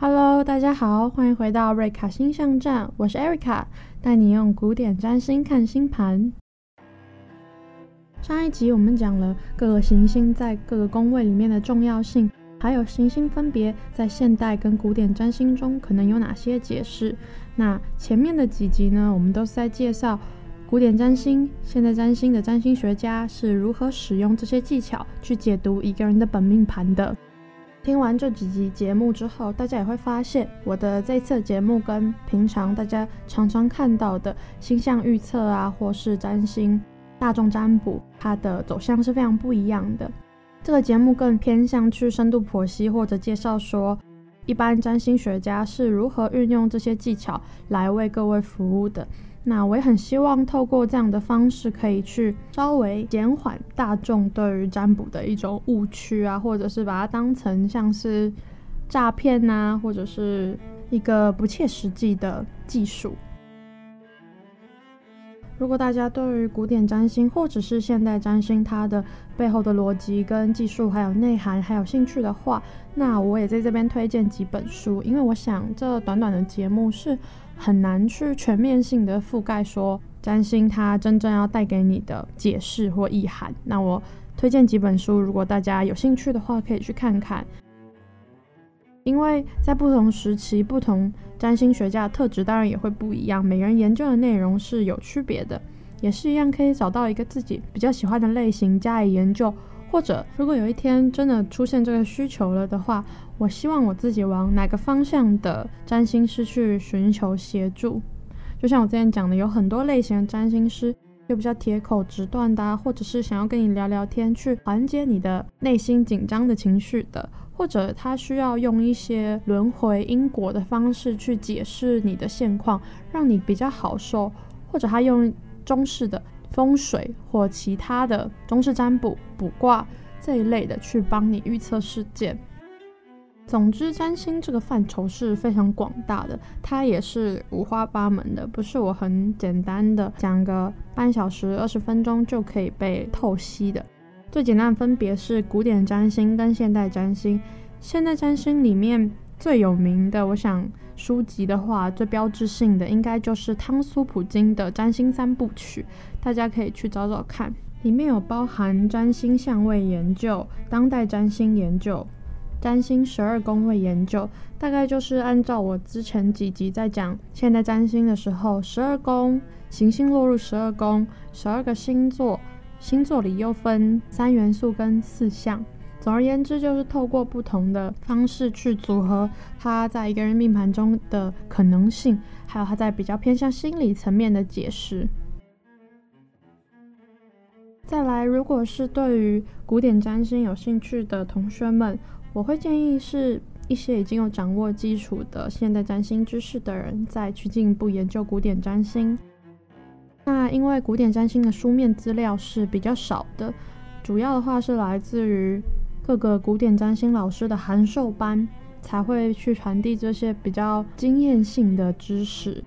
Hello，大家好，欢迎回到瑞卡星象站，我是 Erica，带你用古典占星看星盘。上一集我们讲了各个行星在各个宫位里面的重要性，还有行星分别在现代跟古典占星中可能有哪些解释。那前面的几集呢，我们都是在介绍古典占星、现代占星的占星学家是如何使用这些技巧去解读一个人的本命盘的。听完这几集节目之后，大家也会发现我的这次节目跟平常大家常常看到的星象预测啊，或是占星、大众占卜，它的走向是非常不一样的。这个节目更偏向去深度剖析或者介绍说，一般占星学家是如何运用这些技巧来为各位服务的。那我也很希望透过这样的方式，可以去稍微减缓大众对于占卜的一种误区啊，或者是把它当成像是诈骗呐，或者是一个不切实际的技术。如果大家对于古典占星或者是现代占星它的背后的逻辑跟技术还有内涵还有兴趣的话，那我也在这边推荐几本书，因为我想这短短的节目是很难去全面性的覆盖说占星它真正要带给你的解释或意涵。那我推荐几本书，如果大家有兴趣的话，可以去看看。因为在不同时期，不同占星学家的特质当然也会不一样，每个人研究的内容是有区别的，也是一样可以找到一个自己比较喜欢的类型加以研究，或者如果有一天真的出现这个需求了的话，我希望我自己往哪个方向的占星师去寻求协助。就像我之前讲的，有很多类型的占星师，又比较铁口直断的，或者是想要跟你聊聊天，去缓解你的内心紧张的情绪的。或者他需要用一些轮回因果的方式去解释你的现况，让你比较好受；或者他用中式的风水或其他的中式占卜、卜卦这一类的去帮你预测事件。总之，占星这个范畴是非常广大的，它也是五花八门的，不是我很简单的讲个半小时、二十分钟就可以被透析的。最简单的分别是古典占星跟现代占星。现代占星里面最有名的，我想书籍的话，最标志性的应该就是汤苏普金的《占星三部曲》，大家可以去找找看。里面有包含占星相位研究、当代占星研究、占星十二宫位研究，大概就是按照我之前几集在讲现代占星的时候，十二宫行星落入十二宫，十二个星座。星座里又分三元素跟四象，总而言之，就是透过不同的方式去组合它在一个人命盘中的可能性，还有它在比较偏向心理层面的解释。再来，如果是对于古典占星有兴趣的同学们，我会建议是一些已经有掌握基础的现代占星知识的人，再去进一步研究古典占星。那因为古典占星的书面资料是比较少的，主要的话是来自于各个古典占星老师的函授班，才会去传递这些比较经验性的知识。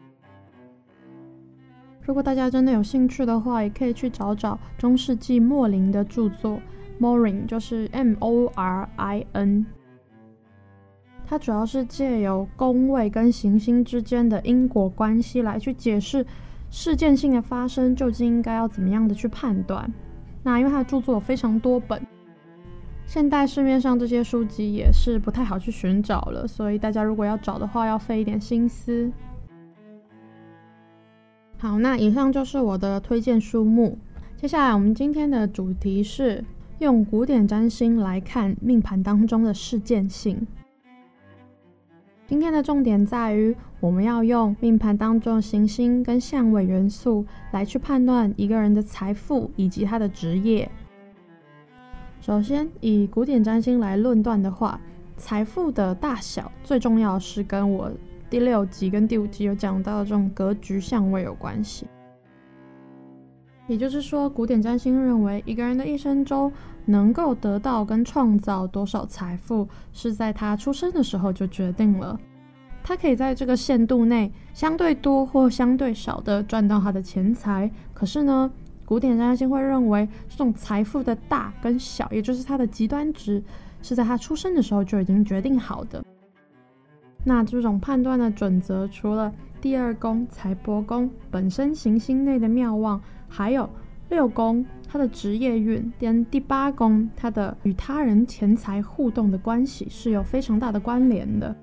如果大家真的有兴趣的话，也可以去找找中世纪莫林的著作，Moring 就是 M O R I N，它主要是借由宫位跟行星之间的因果关系来去解释。事件性的发生究竟应该要怎么样的去判断？那因为他的著作非常多本，现代市面上这些书籍也是不太好去寻找了，所以大家如果要找的话，要费一点心思。好，那以上就是我的推荐书目。接下来我们今天的主题是用古典占星来看命盘当中的事件性。今天的重点在于，我们要用命盘当中的行星跟相位元素来去判断一个人的财富以及他的职业。首先，以古典占星来论断的话，财富的大小最重要是跟我第六集跟第五集有讲到的这种格局相位有关系。也就是说，古典占星认为一个人的一生中能够得到跟创造多少财富，是在他出生的时候就决定了。他可以在这个限度内相对多或相对少的赚到他的钱财。可是呢，古典占星会认为这种财富的大跟小，也就是它的极端值，是在他出生的时候就已经决定好的。那这种判断的准则，除了第二宫财帛宫本身行星内的妙望，还有六宫它的职业运，跟第八宫它的与他人钱财互动的关系是有非常大的关联的。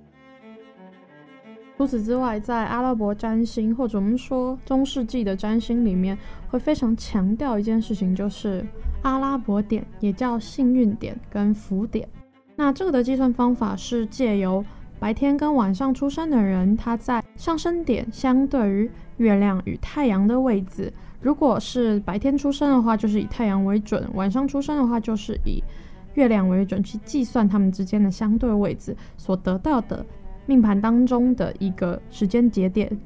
除此之外，在阿拉伯占星或者我们说中世纪的占星里面，会非常强调一件事情，就是阿拉伯点，也叫幸运点跟福点。那这个的计算方法是借由白天跟晚上出生的人，他在上升点相对于月亮与太阳的位置。如果是白天出生的话，就是以太阳为准；晚上出生的话，就是以月亮为准，去计算它们之间的相对位置所得到的命盘当中的一个时间节点。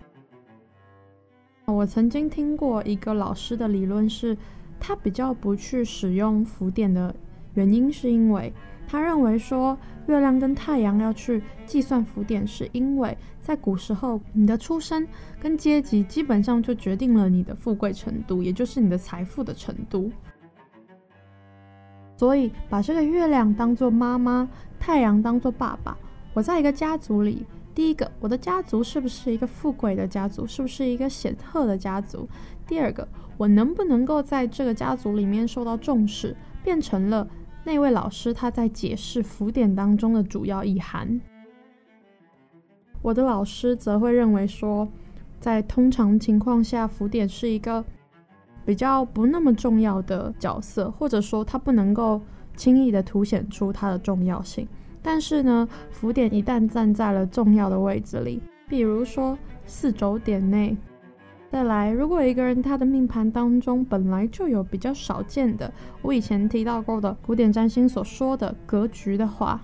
我曾经听过一个老师的理论是，他比较不去使用浮点的原因，是因为。他认为说，月亮跟太阳要去计算浮点，是因为在古时候，你的出身跟阶级基本上就决定了你的富贵程度，也就是你的财富的程度。所以，把这个月亮当做妈妈，太阳当做爸爸。我在一个家族里，第一个，我的家族是不是一个富贵的家族，是不是一个显赫的家族？第二个，我能不能够在这个家族里面受到重视，变成了。那位老师他在解释浮点当中的主要意涵。我的老师则会认为说，在通常情况下，浮点是一个比较不那么重要的角色，或者说它不能够轻易的凸显出它的重要性。但是呢，浮点一旦站在了重要的位置里，比如说四轴点内。再来，如果一个人他的命盘当中本来就有比较少见的，我以前提到过的古典占星所说的格局的话，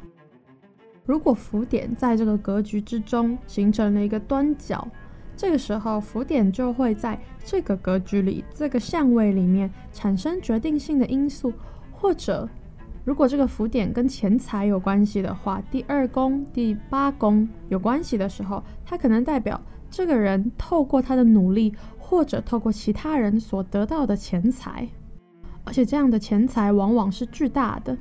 如果浮点在这个格局之中形成了一个端角，这个时候浮点就会在这个格局里、这个相位里面产生决定性的因素，或者如果这个浮点跟钱财有关系的话，第二宫、第八宫有关系的时候，它可能代表。这个人透过他的努力，或者透过其他人所得到的钱财，而且这样的钱财往往是巨大的。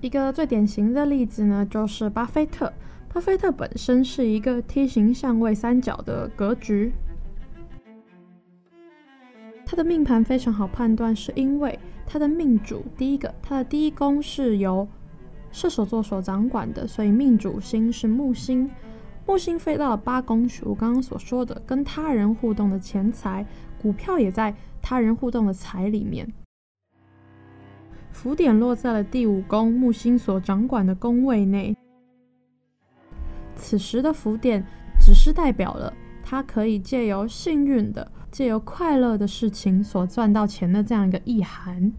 一个最典型的例子呢，就是巴菲特。巴菲特本身是一个梯形相位三角的格局，他的命盘非常好判断，是因为他的命主第一个，他的第一宫是由射手座所掌管的，所以命主星是木星。木星飞到了八宫去，我刚刚所说的跟他人互动的钱财，股票也在他人互动的财里面。浮点落在了第五宫，木星所掌管的宫位内。此时的浮点只是代表了他可以借由幸运的、借由快乐的事情所赚到钱的这样一个意涵。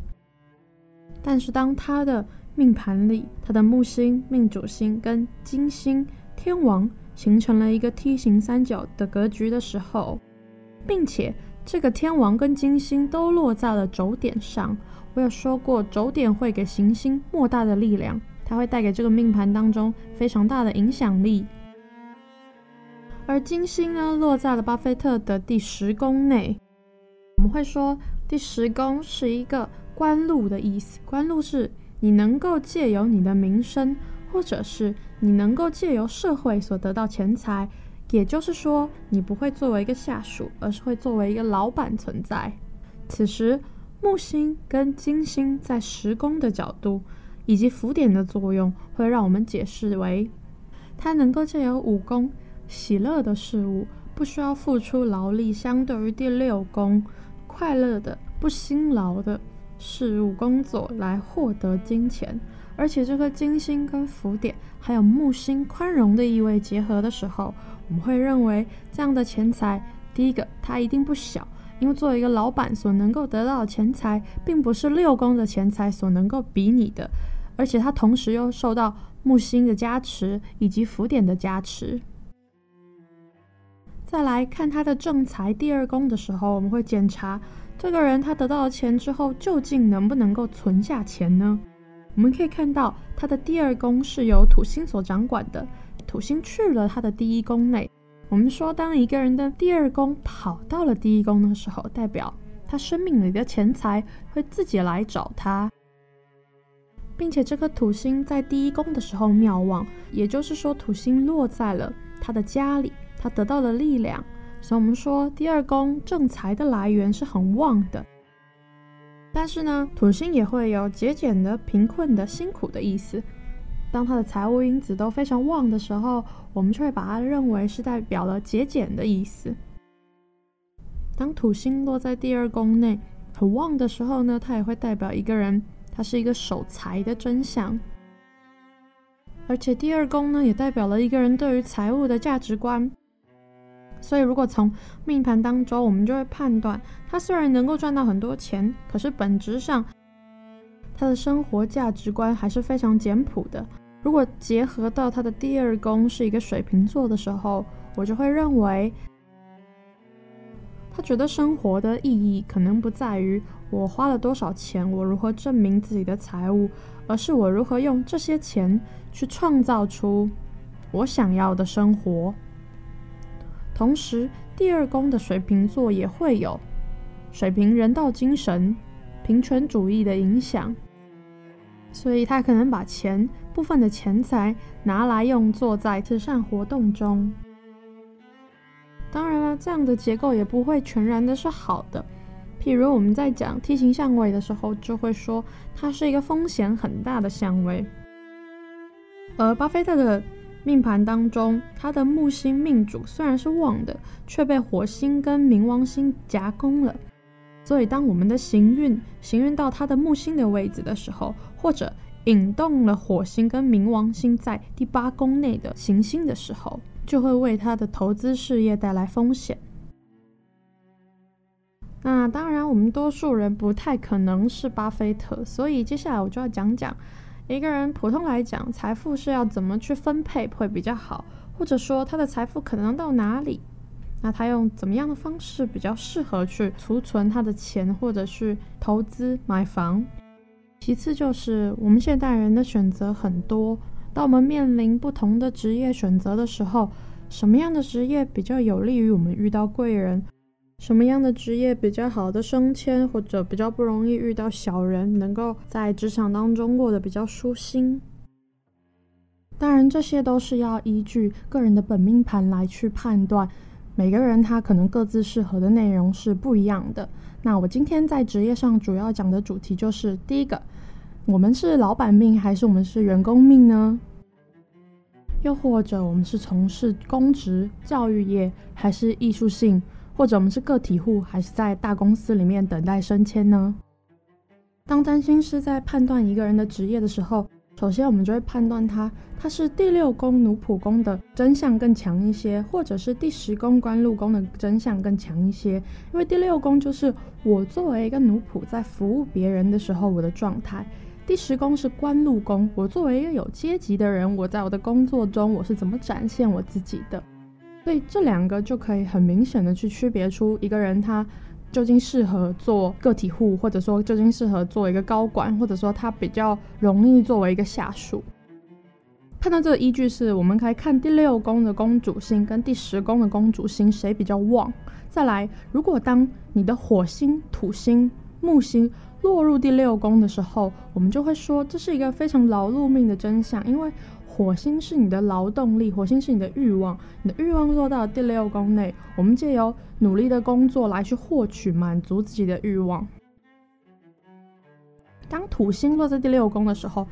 但是当他的命盘里，他的木星、命主星跟金星、天王。形成了一个梯形三角的格局的时候，并且这个天王跟金星都落在了轴点上。我有说过，轴点会给行星莫大的力量，它会带给这个命盘当中非常大的影响力。而金星呢，落在了巴菲特的第十宫内。我们会说，第十宫是一个官禄的意思，官禄是你能够借由你的名声。或者是你能够借由社会所得到钱财，也就是说，你不会作为一个下属，而是会作为一个老板存在。此时，木星跟金星在十宫的角度以及浮点的作用，会让我们解释为，它能够借由五宫喜乐的事物，不需要付出劳力，相对于第六宫快乐的不辛劳的事物工作来获得金钱。而且这个金星跟浮点还有木星宽容的意味结合的时候，我们会认为这样的钱财，第一个它一定不小，因为作为一个老板所能够得到的钱财，并不是六宫的钱财所能够比拟的，而且它同时又受到木星的加持以及浮点的加持。再来看他的正财第二宫的时候，我们会检查这个人他得到了钱之后，究竟能不能够存下钱呢？我们可以看到，他的第二宫是由土星所掌管的，土星去了他的第一宫内。我们说，当一个人的第二宫跑到了第一宫的时候，代表他生命里的钱财会自己来找他。并且这颗土星在第一宫的时候妙旺，也就是说土星落在了他的家里，他得到了力量。所以我们说第二宫正财的来源是很旺的。但是呢，土星也会有节俭的、贫困的、辛苦的意思。当它的财务因子都非常旺的时候，我们就会把它认为是代表了节俭的意思。当土星落在第二宫内很旺的时候呢，它也会代表一个人，他是一个守财的真相。而且第二宫呢，也代表了一个人对于财务的价值观。所以，如果从命盘当中，我们就会判断，他虽然能够赚到很多钱，可是本质上他的生活价值观还是非常简朴的。如果结合到他的第二宫是一个水瓶座的时候，我就会认为。他觉得生活的意义可能不在于我花了多少钱，我如何证明自己的财务，而是我如何用这些钱去创造出我想要的生活。同时，第二宫的水瓶座也会有水瓶人道精神、平权主义的影响，所以他可能把钱部分的钱财拿来用作在慈善活动中。当然了，这样的结构也不会全然的是好的。譬如我们在讲 T 型相位的时候，就会说它是一个风险很大的相位。而巴菲特的命盘当中，他的木星命主虽然是旺的，却被火星跟冥王星夹攻了。所以，当我们的行运行运到他的木星的位置的时候，或者引动了火星跟冥王星在第八宫内的行星的时候，就会为他的投资事业带来风险。那当然，我们多数人不太可能是巴菲特，所以接下来我就要讲讲一个人普通来讲，财富是要怎么去分配会比较好，或者说他的财富可能到哪里？那他用怎么样的方式比较适合去储存他的钱，或者是投资买房？其次就是我们现代人的选择很多。当我们面临不同的职业选择的时候，什么样的职业比较有利于我们遇到贵人？什么样的职业比较好的升迁，或者比较不容易遇到小人，能够在职场当中过得比较舒心？当然，这些都是要依据个人的本命盘来去判断。每个人他可能各自适合的内容是不一样的。那我今天在职业上主要讲的主题就是第一个。我们是老板命还是我们是员工命呢？又或者我们是从事公职、教育业还是艺术性？或者我们是个体户还是在大公司里面等待升迁呢？当占星师在判断一个人的职业的时候，首先我们就会判断他他是第六宫奴仆宫的真相更强一些，或者是第十宫官禄宫的真相更强一些。因为第六宫就是我作为一个奴仆在服务别人的时候我的状态。第十宫是官禄宫，我作为一个有阶级的人，我在我的工作中我是怎么展现我自己的？所以这两个就可以很明显的去区别出一个人他究竟适合做个体户，或者说究竟适合做一个高管，或者说他比较容易作为一个下属。判断这个依据是我们可以看第六宫的宫主星跟第十宫的宫主星谁比较旺。再来，如果当你的火星、土星、木星。落入第六宫的时候，我们就会说这是一个非常劳碌命的真相，因为火星是你的劳动力，火星是你的欲望，你的欲望落到第六宫内，我们借由努力的工作来去获取满足自己的欲望。当土星落在第六宫的时候，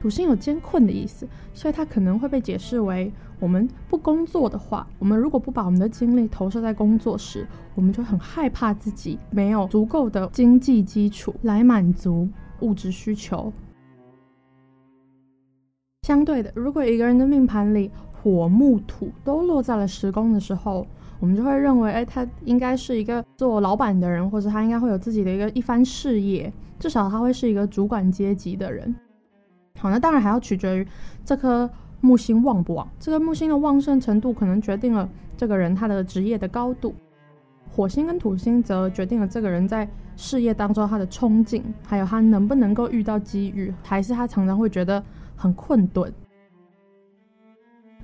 土星有艰困的意思，所以它可能会被解释为，我们不工作的话，我们如果不把我们的精力投射在工作时，我们就很害怕自己没有足够的经济基础来满足物质需求。相对的，如果一个人的命盘里火、木、土都落在了十宫的时候，我们就会认为，哎，他应该是一个做老板的人，或者他应该会有自己的一个一番事业，至少他会是一个主管阶级的人。好，那当然还要取决于这颗木星旺不旺。这个木星的旺盛程度可能决定了这个人他的职业的高度。火星跟土星则决定了这个人在事业当中他的冲劲，还有他能不能够遇到机遇，还是他常常会觉得很困顿。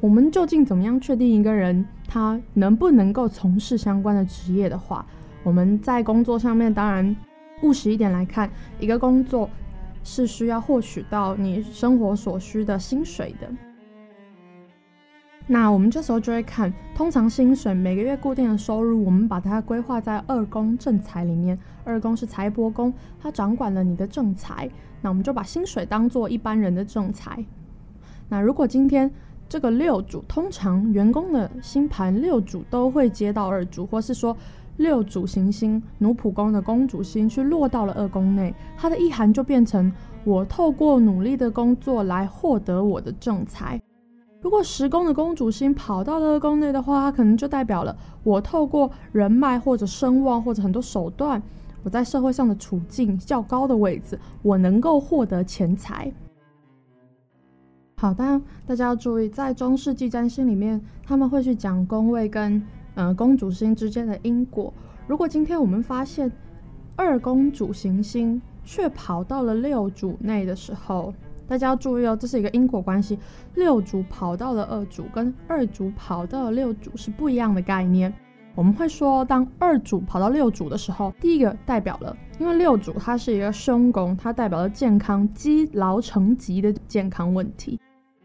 我们究竟怎么样确定一个人他能不能够从事相关的职业的话，我们在工作上面当然务实一点来看，一个工作。是需要获取到你生活所需的薪水的。那我们这时候就会看，通常薪水每个月固定的收入，我们把它规划在二宫正财里面。二宫是财帛宫，它掌管了你的正财。那我们就把薪水当做一般人的正财。那如果今天这个六主，通常员工的星盘六主都会接到二主，或是说六主行星奴仆宫的宫主星去落到了二宫内，它的意涵就变成我透过努力的工作来获得我的正财。如果十宫的宫主星跑到了二宫内的话，它可能就代表了我透过人脉或者声望或者很多手段，我在社会上的处境较高的位置，我能够获得钱财。好，当大家要注意，在中世纪占星里面，他们会去讲宫位跟呃公主星之间的因果。如果今天我们发现二宫主行星却跑到了六主内的时候，大家要注意哦，这是一个因果关系。六主跑到了二主，跟二主跑到了六主是不一样的概念。我们会说，当二主跑到六主的时候，第一个代表了，因为六主它是一个凶宫，它代表了健康积劳成疾的健康问题，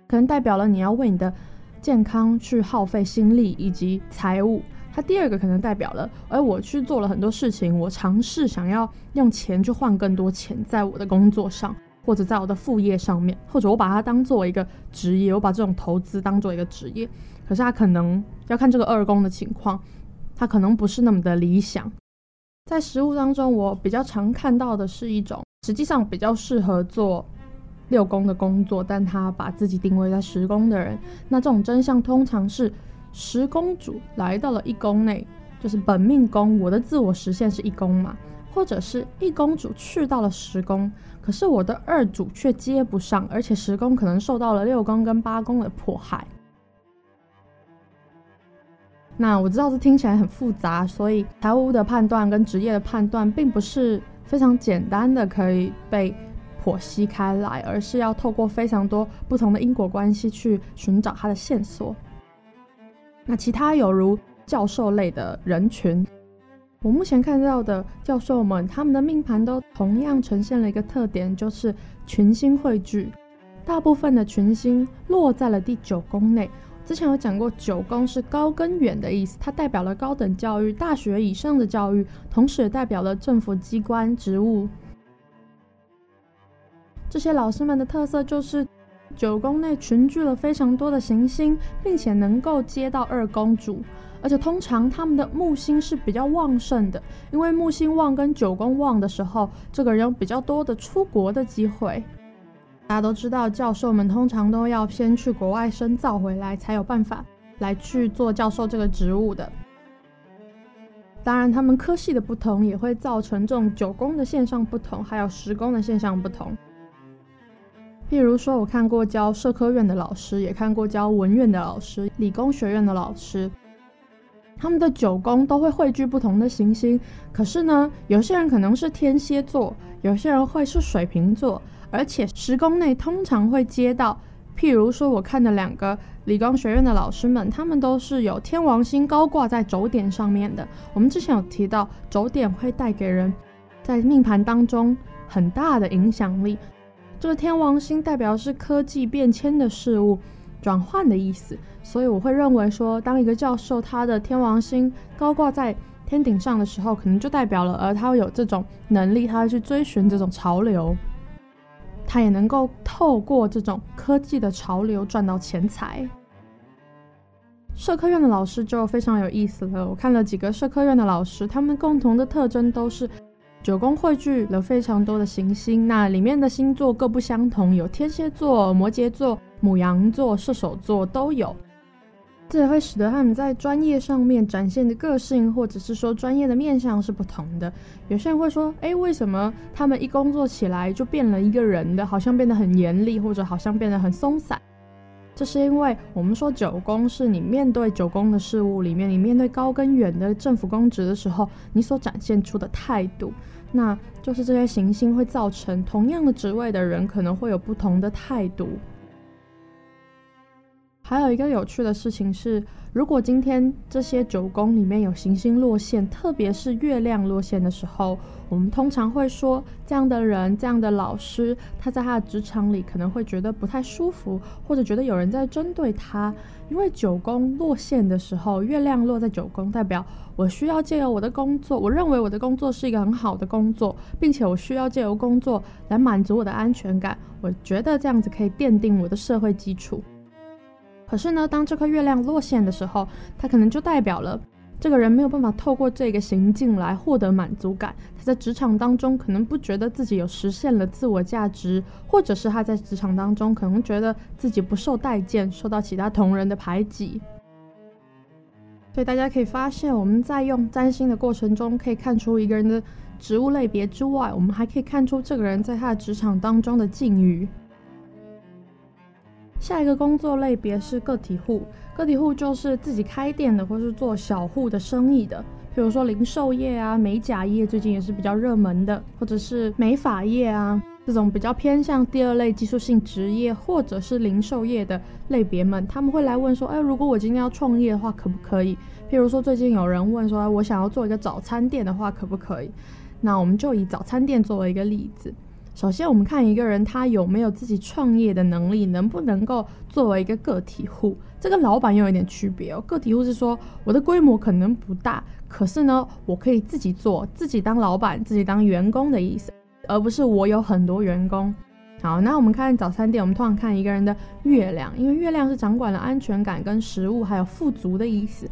可能代表了你要为你的健康去耗费心力以及财物。它第二个可能代表了，而我去做了很多事情，我尝试想要用钱去换更多钱，在我的工作上。或者在我的副业上面，或者我把它当做一个职业，我把这种投资当做一个职业，可是他可能要看这个二宫的情况，他可能不是那么的理想。在实务当中，我比较常看到的是一种实际上比较适合做六宫的工作，但他把自己定位在十宫的人，那这种真相通常是十宫主来到了一宫内，就是本命宫，我的自我实现是一宫嘛，或者是一公主去到了十宫。可是我的二主却接不上，而且十宫可能受到了六宫跟八宫的迫害。那我知道这听起来很复杂，所以财务的判断跟职业的判断并不是非常简单的可以被剖析开来，而是要透过非常多不同的因果关系去寻找它的线索。那其他有如教授类的人群。我目前看到的教授们，他们的命盘都同样呈现了一个特点，就是群星汇聚。大部分的群星落在了第九宫内。之前有讲过，九宫是高跟远的意思，它代表了高等教育、大学以上的教育，同时也代表了政府机关职务。这些老师们的特色就是九宫内群聚了非常多的行星，并且能够接到二宫主。而且通常他们的木星是比较旺盛的，因为木星旺跟九宫旺的时候，这个人有比较多的出国的机会。大家都知道，教授们通常都要先去国外深造回来，才有办法来去做教授这个职务的。当然，他们科系的不同也会造成这种九宫的现象不同，还有十宫的现象不同。譬如说，我看过教社科院的老师，也看过教文院的老师、理工学院的老师。他们的九宫都会汇聚不同的行星，可是呢，有些人可能是天蝎座，有些人会是水瓶座，而且十宫内通常会接到，譬如说我看的两个理工学院的老师们，他们都是有天王星高挂在轴点上面的。我们之前有提到，轴点会带给人在命盘当中很大的影响力，这个天王星代表是科技变迁的事物。转换的意思，所以我会认为说，当一个教授他的天王星高挂在天顶上的时候，可能就代表了，而他有这种能力，他会去追寻这种潮流，他也能够透过这种科技的潮流赚到钱财。社科院的老师就非常有意思了，我看了几个社科院的老师，他们共同的特征都是九宫汇聚了非常多的行星，那里面的星座各不相同，有天蝎座、摩羯座。牡羊座、射手座都有，这也会使得他们在专业上面展现的个性，或者是说专业的面向是不同的。有些人会说：“诶，为什么他们一工作起来就变了一个人的，好像变得很严厉，或者好像变得很松散？”这是因为我们说九宫是你面对九宫的事物里面，你面对高跟远的政府公职的时候，你所展现出的态度，那就是这些行星会造成同样的职位的人可能会有不同的态度。还有一个有趣的事情是，如果今天这些九宫里面有行星落线，特别是月亮落线的时候，我们通常会说，这样的人、这样的老师，他在他的职场里可能会觉得不太舒服，或者觉得有人在针对他。因为九宫落线的时候，月亮落在九宫，代表我需要借由我的工作，我认为我的工作是一个很好的工作，并且我需要借由工作来满足我的安全感。我觉得这样子可以奠定我的社会基础。可是呢，当这颗月亮落陷的时候，它可能就代表了这个人没有办法透过这个行径来获得满足感。他在职场当中可能不觉得自己有实现了自我价值，或者是他在职场当中可能觉得自己不受待见，受到其他同仁的排挤。所以大家可以发现，我们在用占星的过程中，可以看出一个人的职务类别之外，我们还可以看出这个人在他的职场当中的境遇。下一个工作类别是个体户，个体户就是自己开店的，或是做小户的生意的，比如说零售业啊、美甲业，最近也是比较热门的，或者是美发业啊，这种比较偏向第二类技术性职业，或者是零售业的类别们，他们会来问说，哎，如果我今天要创业的话，可不可以？譬如说最近有人问说，我想要做一个早餐店的话，可不可以？那我们就以早餐店作为一个例子。首先，我们看一个人他有没有自己创业的能力，能不能够作为一个个体户。这个老板又有点区别哦。个体户是说我的规模可能不大，可是呢，我可以自己做，自己当老板，自己当员工的意思，而不是我有很多员工。好，那我们看早餐店，我们通常看一个人的月亮，因为月亮是掌管了安全感跟食物还有富足的意思。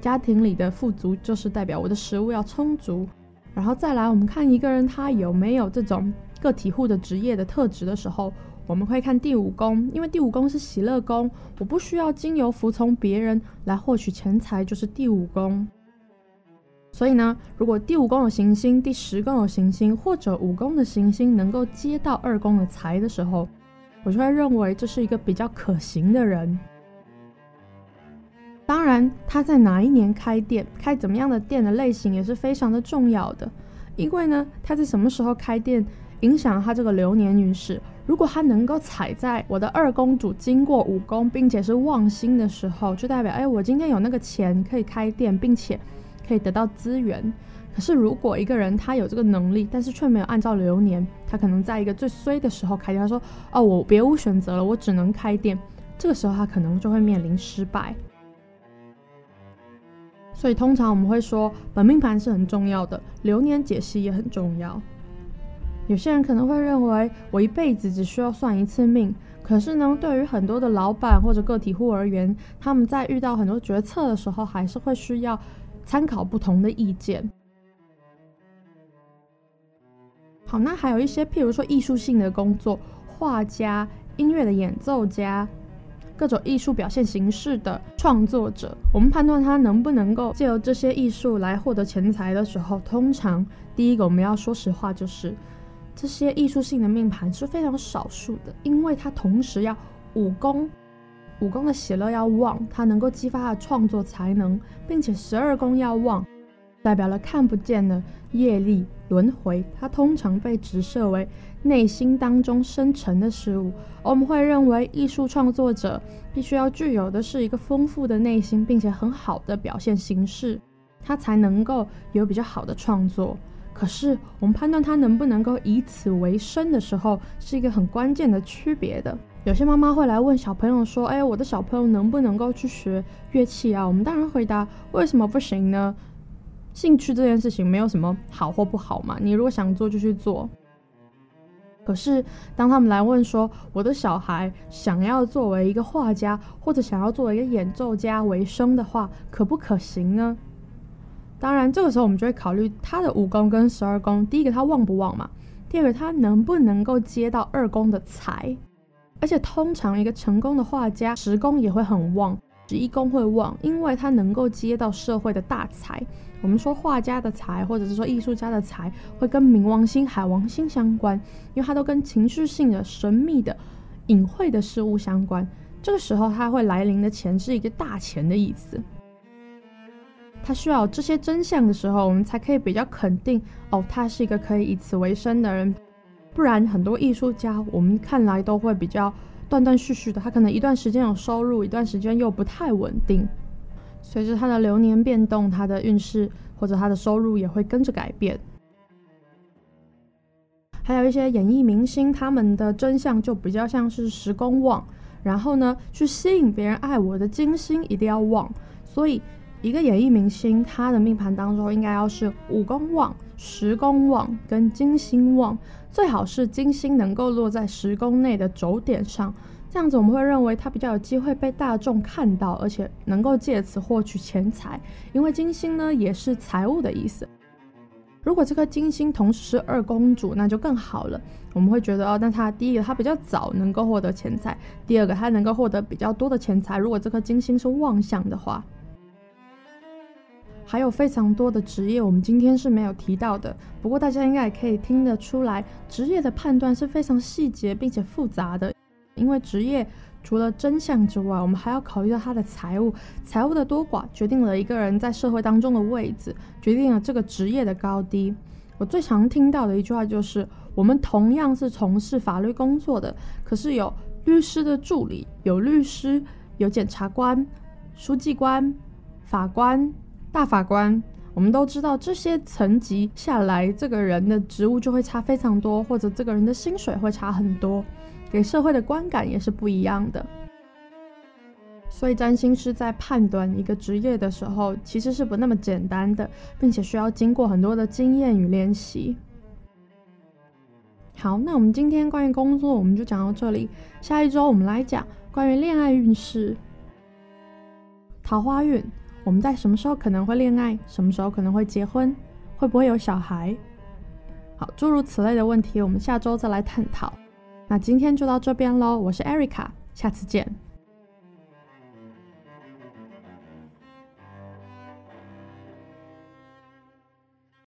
家庭里的富足就是代表我的食物要充足。然后再来，我们看一个人他有没有这种。个体户的职业的特质的时候，我们会看第五宫，因为第五宫是喜乐宫，我不需要经由服从别人来获取钱财，就是第五宫。所以呢，如果第五宫有行星，第十宫有行星，或者五宫的行星能够接到二宫的财的时候，我就会认为这是一个比较可行的人。当然，他在哪一年开店，开怎么样的店的类型也是非常的重要的，因为呢，他在什么时候开店，影响他这个流年运势。如果他能够踩在我的二宫主经过五宫，并且是旺星的时候，就代表哎，我今天有那个钱可以开店，并且可以得到资源。可是如果一个人他有这个能力，但是却没有按照流年，他可能在一个最衰的时候开店。他说哦，我别无选择了，我只能开店。这个时候他可能就会面临失败。所以通常我们会说，本命盘是很重要的，流年解析也很重要。有些人可能会认为，我一辈子只需要算一次命。可是呢，对于很多的老板或者个体户而言，他们在遇到很多决策的时候，还是会需要参考不同的意见。好，那还有一些，譬如说艺术性的工作，画家、音乐的演奏家、各种艺术表现形式的创作者，我们判断他能不能够借由这些艺术来获得钱财的时候，通常第一个我们要说实话，就是。这些艺术性的命盘是非常少数的，因为它同时要五宫，五宫的喜乐要旺，它能够激发他的创作才能，并且十二宫要旺，代表了看不见的业力轮回，它通常被直设为内心当中生成的事物。我们会认为艺术创作者必须要具有的是一个丰富的内心，并且很好的表现形式，他才能够有比较好的创作。可是，我们判断他能不能够以此为生的时候，是一个很关键的区别的。有些妈妈会来问小朋友说：“哎，我的小朋友能不能够去学乐器啊？”我们当然回答：“为什么不行呢？兴趣这件事情没有什么好或不好嘛，你如果想做就去做。”可是，当他们来问说：“我的小孩想要作为一个画家，或者想要作为一个演奏家为生的话，可不可行呢？”当然，这个时候我们就会考虑他的五宫跟十二宫。第一个，他旺不旺嘛？第二个，他能不能够接到二宫的财？而且，通常一个成功的画家，十宫也会很旺，十一宫会旺，因为他能够接到社会的大财。我们说画家的财，或者是说艺术家的财，会跟冥王星、海王星相关，因为它都跟情绪性的、神秘的、隐晦的事物相关。这个时候，它会来临的钱是一个大钱的意思。他需要这些真相的时候，我们才可以比较肯定哦，他是一个可以以此为生的人。不然，很多艺术家我们看来都会比较断断续续的，他可能一段时间有收入，一段时间又不太稳定。随着他的流年变动，他的运势或者他的收入也会跟着改变。还有一些演艺明星，他们的真相就比较像是十宫旺，然后呢，去吸引别人爱我的金星一定要旺，所以一个演艺明星他的命盘当中应该要是五宫旺、十宫旺跟金星旺，最好是金星能够落在十宫内的轴点上。这样子我们会认为他比较有机会被大众看到，而且能够借此获取钱财，因为金星呢也是财务的意思。如果这颗金星同时是二宫主，那就更好了。我们会觉得哦，那他第一个他比较早能够获得钱财，第二个他能够获得比较多的钱财。如果这颗金星是旺相的话，还有非常多的职业我们今天是没有提到的。不过大家应该也可以听得出来，职业的判断是非常细节并且复杂的。因为职业除了真相之外，我们还要考虑到他的财务，财务的多寡决定了一个人在社会当中的位置，决定了这个职业的高低。我最常听到的一句话就是：我们同样是从事法律工作的，可是有律师的助理，有律师，有检察官、书记官、法官、大法官。我们都知道这些层级下来，这个人的职务就会差非常多，或者这个人的薪水会差很多。给社会的观感也是不一样的，所以占星师在判断一个职业的时候，其实是不那么简单的，并且需要经过很多的经验与练习。好，那我们今天关于工作我们就讲到这里，下一周我们来讲关于恋爱运势、桃花运，我们在什么时候可能会恋爱，什么时候可能会结婚，会不会有小孩？好，诸如此类的问题，我们下周再来探讨。那今天就到这边喽，我是 Erica，下次见。